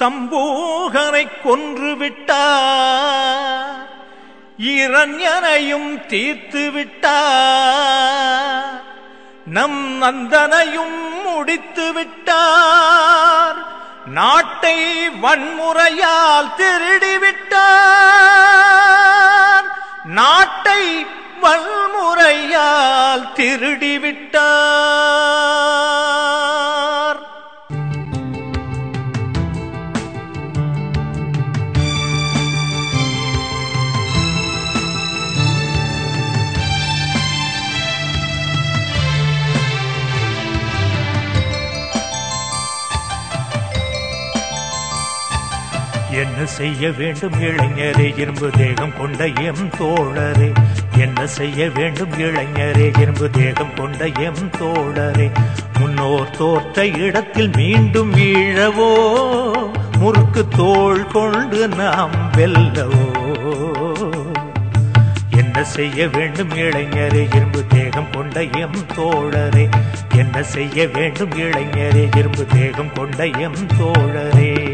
சம்பூகனை கொன்று விட்டார் இரண்யனையும் தீர்த்து விட்டார் நம் நந்தனையும் முடித்து விட்டார் நாட்டை வன்முறையால் திருடிவிட்டார். நாட்டை வன்முறையால் திருடி என்ன செய்ய வேண்டும்? இளைஞரே இரும்பு தேகம் கொண்ட எம் தோழரே. என்ன செய்ய வேண்டும்? இளைஞரே இரும்பு தேகம் கொண்ட எம் தோழரே. முன்னோர் தோற்ற இடத்தில் மீண்டும் வீழவோ? முறுக்கு தோல் கொண்டு நாம் வெல்லவோ? என்ன செய்ய வேண்டும்? இளைஞரே இரும்பு தேகம் கொண்ட எம் தோழரே. என்ன செய்ய வேண்டும்? இளைஞரே இரும்பு தேகம் கொண்ட எம் தோழரே.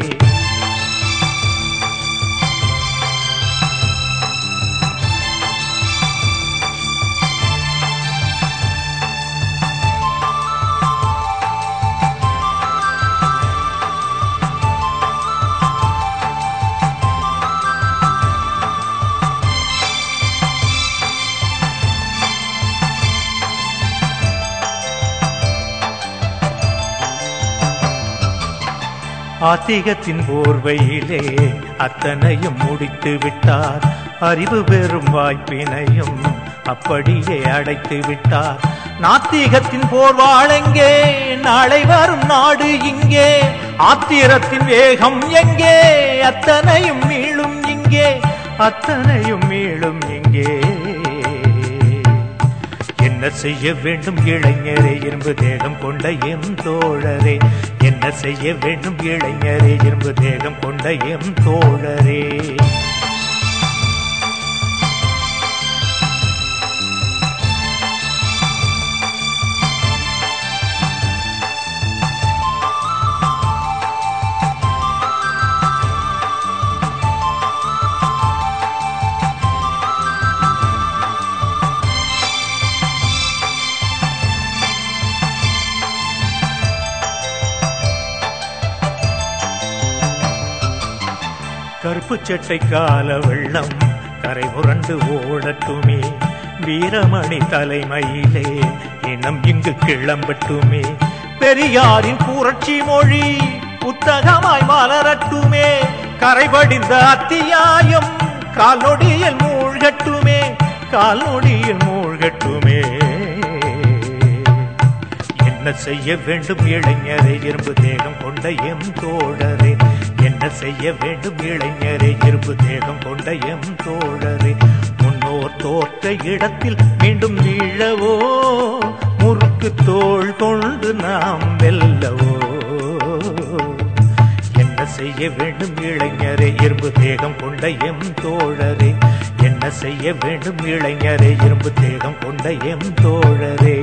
ஆத்திகத்தின் போர்வையிலே அத்தனையும் முடித்து விட்டார். அறிவு பெறும் வாய்ப்பினையும் அப்படியே அடைத்து விட்டார். நாத்திகத்தின் போர்வாளெங்கே நாளை வரும் நாடு இங்கே. ஆத்திரத்தின் வேகம் எங்கே? அத்தனையும் மீளும் இங்கே. அத்தனையும் மீளும் இங்கே. என்ன செய்ய வேண்டும் இளைஞரே? இரும்பு தேகம் கொண்ட எம் தோழரே. என்ன செய்ய வேண்டும் இளைஞரே? இரும்பு தேகம் கொண்ட எம் தோழரே. கருப்பு செட்டை கால வெள்ளம் கரை புரண்டு ஓடட்டுமே. வீரமணி தலைமையிலே இனம் இங்கு கிளம்பட்டுமே. பெரியாரின் புரட்சி மொழி புத்தகமாய் மலரட்டுமே. கரைபடிந்த அத்தியாயம் கால்நொடியில் மூழ்கட்டுமே. கால்நொடியில் மூழ்கட்டுமே. என்ன செய்ய வேண்டும் இளைஞரை? இரும்பு தேகம் கொண்ட எம் தோழரே. என்ன செய்ய வேண்டும்? இளைஞரே இருப்பு தேகம் கொண்ட எம் தோழரே முன்னோர் தோற்ற இடத்தில் மீண்டும் வீழவோ? முறுக்கு தோல் கொண்டு நாம் வெல்லவோ? என்ன செய்ய வேண்டும்? இளைஞரே இரும்பு தேகம் கொண்ட எம் தோழரே என்ன செய்ய வேண்டும்? இளைஞரே இரும்பு தேகம் கொண்ட எம் தோழரே.